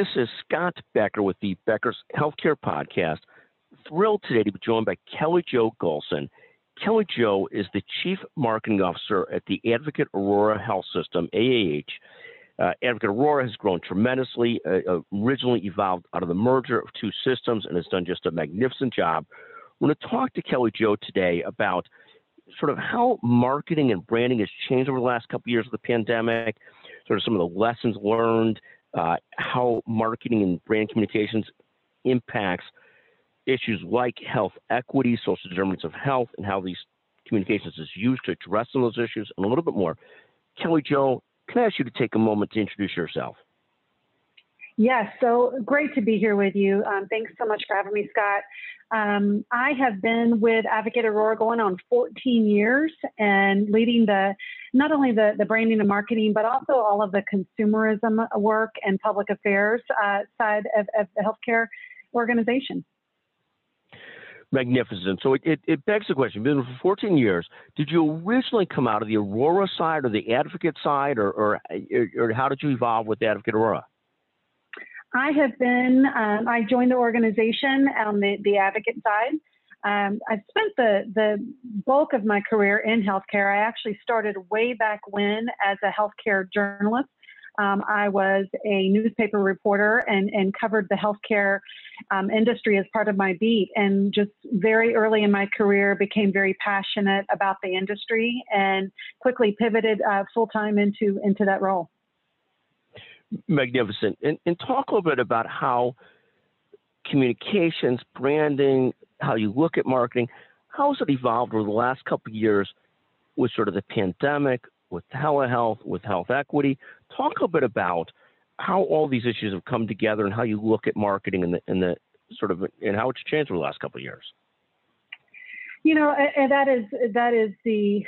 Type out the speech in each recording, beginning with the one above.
This is Scott Becker with the Becker's Healthcare Podcast. Thrilled today to be joined by Kelly Jo Golson. Kelly Jo is the Chief Marketing Officer at the Advocate Aurora Health System, AAH. Uh, Advocate Aurora has grown tremendously, uh, originally evolved out of the merger of two systems and has done just a magnificent job. We're going to talk to Kelly Jo today about sort of how marketing and branding has changed over the last couple of years of the pandemic, sort of some of the lessons learned, uh, how marketing and brand communications impacts issues like health equity, social determinants of health, and how these communications is used to address those issues, and a little bit more. Kelly Jo, can I ask you to take a moment to introduce yourself? Yes, so great to be here with you. Um, thanks so much for having me, Scott. Um, I have been with Advocate Aurora going on 14 years and leading the not only the, the branding and marketing, but also all of the consumerism work and public affairs uh, side of, of the healthcare organization. Magnificent. So it, it, it begs the question, been for 14 years, did you originally come out of the Aurora side or the Advocate side, or, or, or how did you evolve with Advocate Aurora? I have been, um, I joined the organization on the, the advocate side. Um, I've spent the, the bulk of my career in healthcare. I actually started way back when as a healthcare journalist um, I was a newspaper reporter and, and covered the healthcare um, industry as part of my beat. And just very early in my career, became very passionate about the industry and quickly pivoted uh, full time into into that role. Magnificent. And, and talk a little bit about how communications, branding, how you look at marketing, how has it evolved over the last couple of years with sort of the pandemic, with telehealth, with health equity. Talk a bit about how all these issues have come together and how you look at marketing and the, and the sort of and how it's changed over the last couple of years. You know, and that is that is the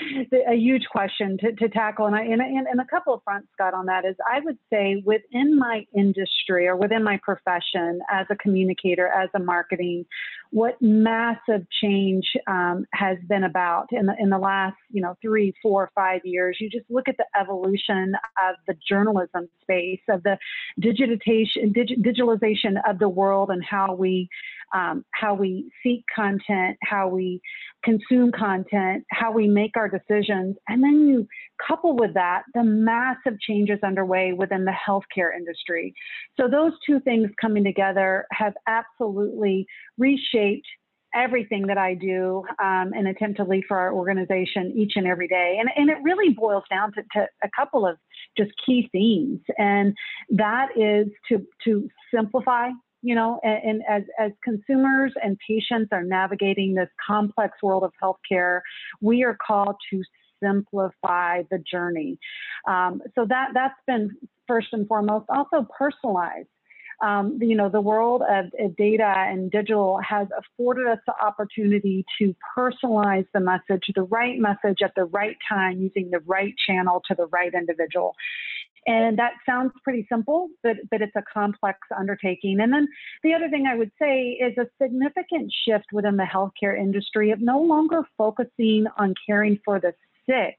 a huge question to, to tackle. And, I, and, and a couple of fronts, Scott, on that is I would say within my industry or within my profession as a communicator, as a marketing, what massive change um, has been about in the, in the last, you know, three, four, five years. You just look at the evolution of the journalism space, of the digitization, dig, digitalization of the world and how we um, how we seek content, how we consume content, how we make our decisions. And then you couple with that the massive changes underway within the healthcare industry. So those two things coming together have absolutely reshaped everything that I do um, and attempt to lead for our organization each and every day. And, and it really boils down to, to, a couple of just key themes. And that is to, to simplify you know, and, and, as, as consumers and patients are navigating this complex world of healthcare, we are called to simplify the journey. Um, so that that's been first and foremost. Also personalized. Um, you know, the world of, of, data and digital has afforded us the opportunity to personalize the message, the right message at the right time, using the right channel to the right individual. And that sounds pretty simple, but, but it's a complex undertaking. And then the other thing I would say is a significant shift within the healthcare industry of no longer focusing on caring for the sick,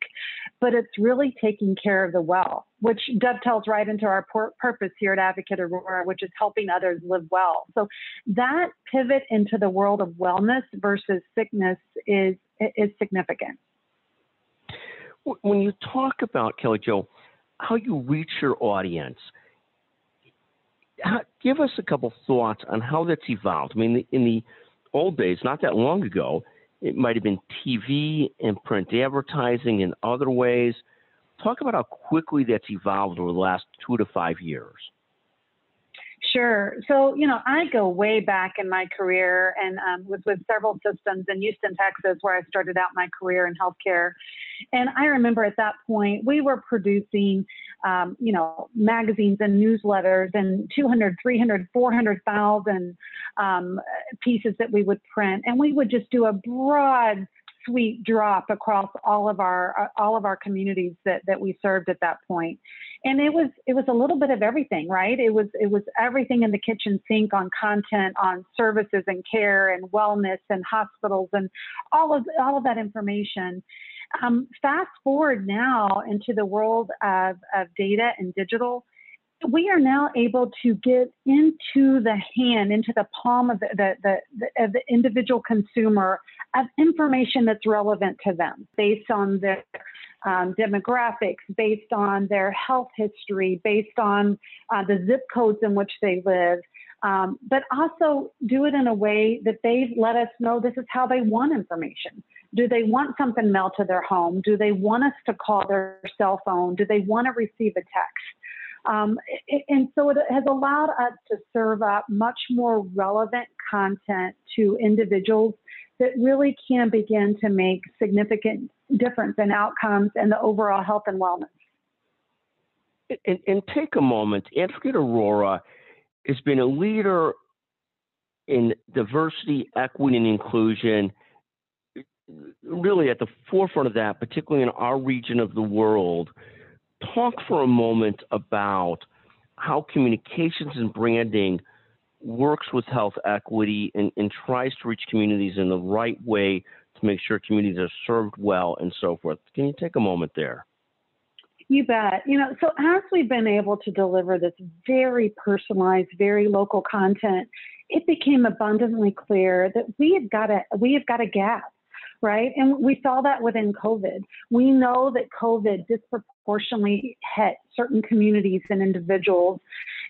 but it's really taking care of the well, which dovetails right into our purpose here at Advocate Aurora, which is helping others live well. So that pivot into the world of wellness versus sickness is is significant. When you talk about Kelly Jo, how you reach your audience. How, give us a couple thoughts on how that's evolved. I mean, in the old days, not that long ago, it might have been TV and print advertising and other ways. Talk about how quickly that's evolved over the last two to five years. Sure. So, you know, I go way back in my career and um, was with several systems in Houston, Texas, where I started out my career in healthcare. And I remember at that point, we were producing, um, you know, magazines and newsletters and 200, 300, 400,000 um, pieces that we would print. And we would just do a broad sweet drop across all of our uh, all of our communities that that we served at that point. And it was it was a little bit of everything right? It was it was everything in the kitchen sink on content on services and care and wellness and hospitals and all of all of that information. Um, fast forward now into the world of, of data and digital we are now able to get into the hand, into the palm of the, the, the, the, the individual consumer of information that's relevant to them based on their um, demographics, based on their health history, based on uh, the zip codes in which they live, um, but also do it in a way that they let us know this is how they want information. Do they want something mailed to their home? Do they want us to call their cell phone? Do they want to receive a text? Um, and so it has allowed us to serve up much more relevant content to individuals that really can begin to make significant difference in outcomes and the overall health and wellness. And, and take a moment. Advocate Aurora has been a leader in diversity, equity, and inclusion, really at the forefront of that, particularly in our region of the world. Talk for a moment about how communications and branding works with health equity and, and tries to reach communities in the right way to make sure communities are served well and so forth. Can you take a moment there? You bet. You know, so as we've been able to deliver this very personalized, very local content, it became abundantly clear that we have got a we have got a gap, right? And we saw that within COVID. We know that COVID disproportionately hit certain communities and individuals.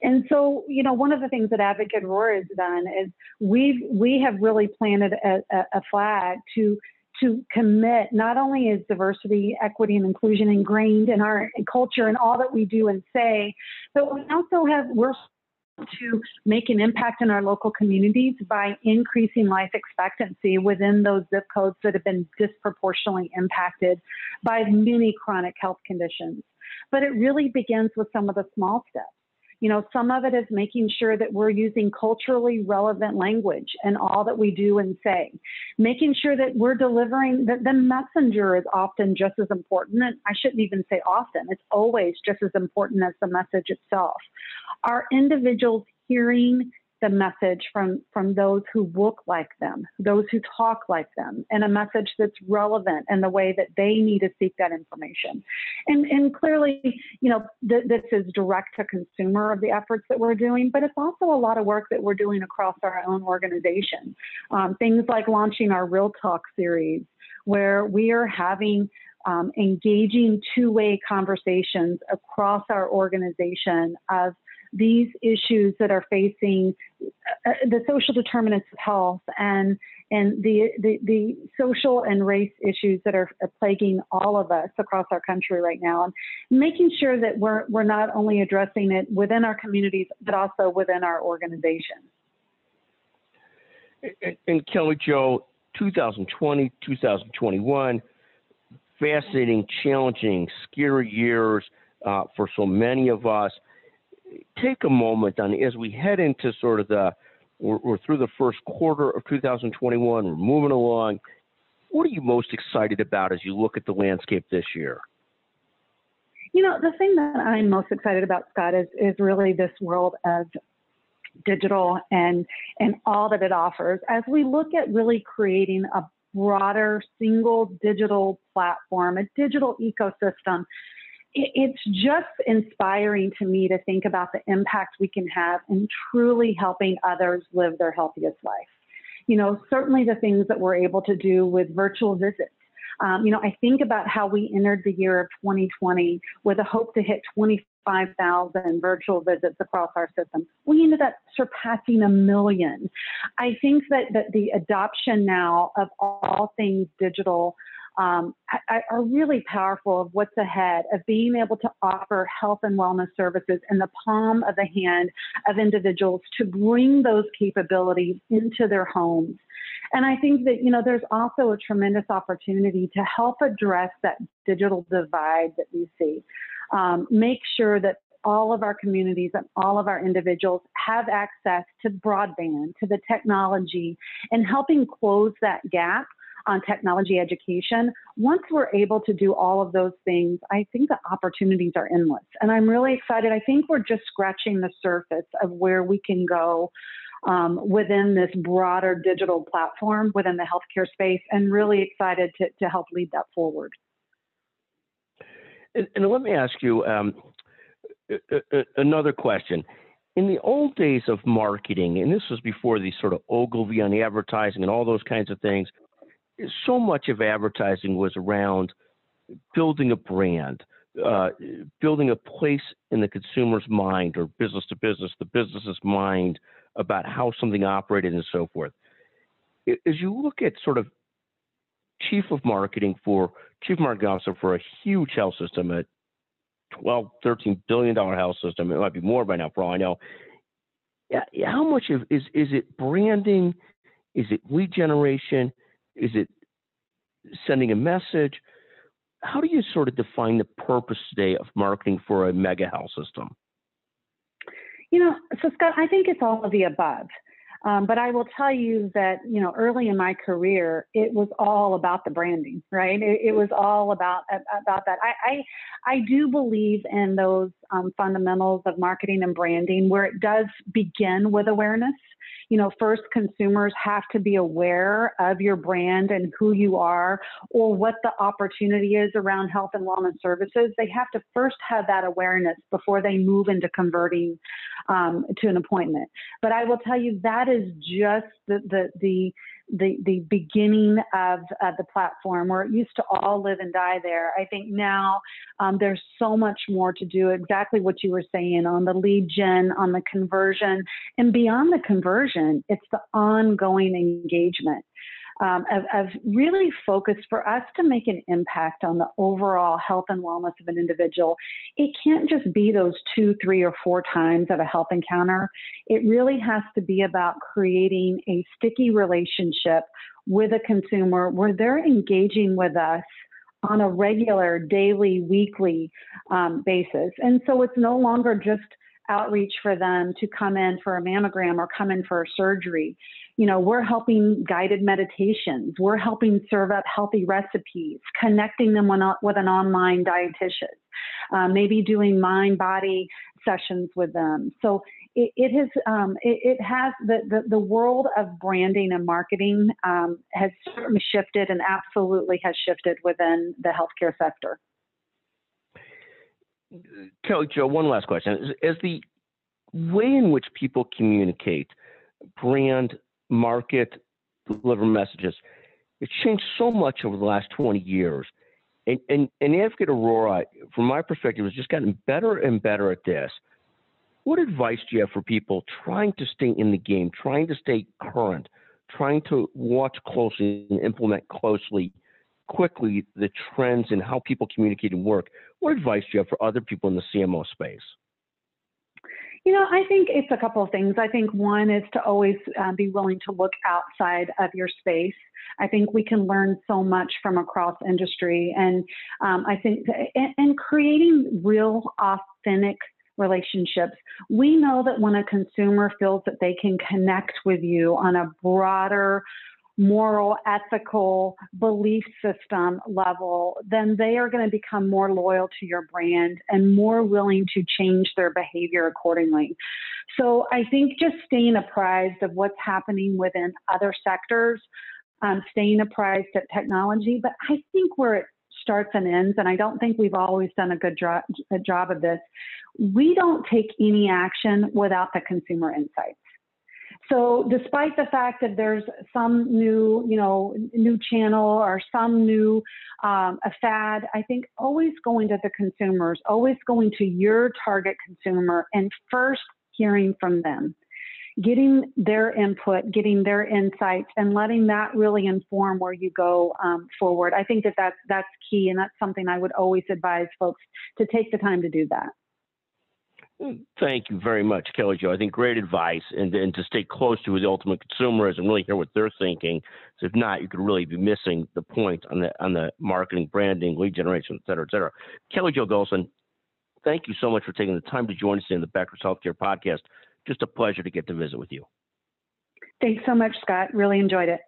And so, you know, one of the things that Advocate Aurora has done is we've we have really planted a, a flag to to commit not only is diversity, equity, and inclusion ingrained in our culture and all that we do and say, but we also have we're to make an impact in our local communities by increasing life expectancy within those zip codes that have been disproportionately impacted by many chronic health conditions. But it really begins with some of the small steps. You know, some of it is making sure that we're using culturally relevant language in all that we do and say, making sure that we're delivering, that the messenger is often just as important. And I shouldn't even say often, it's always just as important as the message itself. Are individuals hearing the message from from those who look like them, those who talk like them, and a message that's relevant in the way that they need to seek that information. And and clearly, you know, th- this is direct to consumer of the efforts that we're doing, but it's also a lot of work that we're doing across our own organization. Um, things like launching our Real Talk series, where we are having um, engaging two-way conversations across our organization of these issues that are facing uh, the social determinants of health and and the, the, the social and race issues that are plaguing all of us across our country right now, and making sure that we're we're not only addressing it within our communities but also within our organization. And, and Kelly Jo, 2020, 2021, fascinating, challenging, scary years uh, for so many of us take a moment on as we head into sort of the we're, we're through the first quarter of 2021. We're moving along. What are you most excited about as you look at the landscape this year? You know, the thing that I'm most excited about, Scott, is is really this world of digital and and all that it offers. As we look at really creating a broader single digital platform, a digital ecosystem it's just inspiring to me to think about the impact we can have in truly helping others live their healthiest life. You know, certainly the things that we're able to do with virtual visits. Um, you know, I think about how we entered the year of 2020 with a hope to hit 25,000 virtual visits across our system. We ended up surpassing a million. I think that, that the adoption now of all things digital um, are really powerful of what's ahead of being able to offer health and wellness services in the palm of the hand of individuals to bring those capabilities into their homes. And I think that, you know, there's also a tremendous opportunity to help address that digital divide that we see. Um, make sure that all of our communities and all of our individuals have access to broadband, to the technology, and helping close that gap on technology education. Once we're able to do all of those things, I think the opportunities are endless. And I'm really excited. I think we're just scratching the surface of where we can go um, within this broader digital platform within the healthcare space and really excited to, to help lead that forward. And, and let me ask you, um, another question. In the old days of marketing, and this was before the sort of Ogilvy on the advertising and all those kinds of things, so much of advertising was around building a brand, uh, building a place in the consumer's mind or business to business, the business's mind about how something operated and so forth. As you look at sort of chief of marketing for chief marketing officer for a huge health system at 12, 13 billion dollar health system, it might be more by now for all I know. Yeah, how much of is is it branding? Is it lead generation? Is it sending a message? How do you sort of define the purpose today of marketing for a mega health system? You know, so Scott, I think it's all of the above. Um, but I will tell you that, you know, early in my career, it was all about the branding, right? It, it was all about about that. I I, I do believe in those um, fundamentals of marketing and branding, where it does begin with awareness you know, first consumers have to be aware of your brand and who you are or what the opportunity is around health and wellness services. They have to first have that awareness before they move into converting um, to an appointment. But I will tell you that is just the the the the, the beginning of uh, the platform where it used to all live and die there. I think now um, there's so much more to do, exactly what you were saying on the lead gen, on the conversion, and beyond the conversion, it's the ongoing engagement um, of, of, really focused for us to make an impact on the overall health and wellness of an individual. It can't just be those two, three, or four times of a health encounter. It really has to be about creating a sticky relationship with a consumer where they're engaging with us on a regular, daily, weekly um, basis. And so it's no longer just outreach for them to come in for a mammogram or come in for a surgery. You know, we're helping guided meditations, we're helping serve up healthy recipes, connecting them with an online dietitian, uh, maybe doing mind body sessions with them. So it, it has um, it, it, has the, the, the world of branding and marketing um, has certainly shifted and absolutely has shifted within the healthcare sector. Kelly Jo, one last question. As the way in which people communicate, brand, market, deliver messages, it's changed so much over the last 20 years. And, and, and Advocate Aurora, from my perspective, has just gotten better and better at this. What advice do you have for people trying to stay in the game, trying to stay current, trying to watch closely and implement closely quickly the trends in how people communicate and work. What advice do you have for other people in the CMO space? You know, I think it's a couple of things. I think one is to always uh, be willing to look outside of your space. I think we can learn so much from across industry, and um, I think and, and creating real, authentic relationships. We know that when a consumer feels that they can connect with you on a broader moral, ethical belief system level, then they are going to become more loyal to your brand and more willing to change their behavior accordingly. So I think just staying apprised of what's happening within other sectors, um, staying apprised of technology, but I think where it starts and ends, and I don't think we've always done a good a job of this, we don't take any action without the consumer insights. So despite the fact that there's some new, you know, new channel or some new um, a fad, I think always going to the consumers, always going to your target consumer and first hearing from them, getting their input, getting their insights, and letting that really inform where you go um, forward. I think that that's, that's key, and that's something I would always advise folks to take the time to do that. Thank you very much, Kelly Jo. I think great advice, and, and to stay close to the ultimate consumers and really hear what they're thinking. So if not, you could really be missing the point on the on the marketing, branding, lead generation, et cetera, et cetera. Kelly Jo Golson, thank you so much for taking the time to join us in the Becker's Healthcare Podcast. Just a pleasure to get to visit with you. Thanks so much, Scott. Really enjoyed it.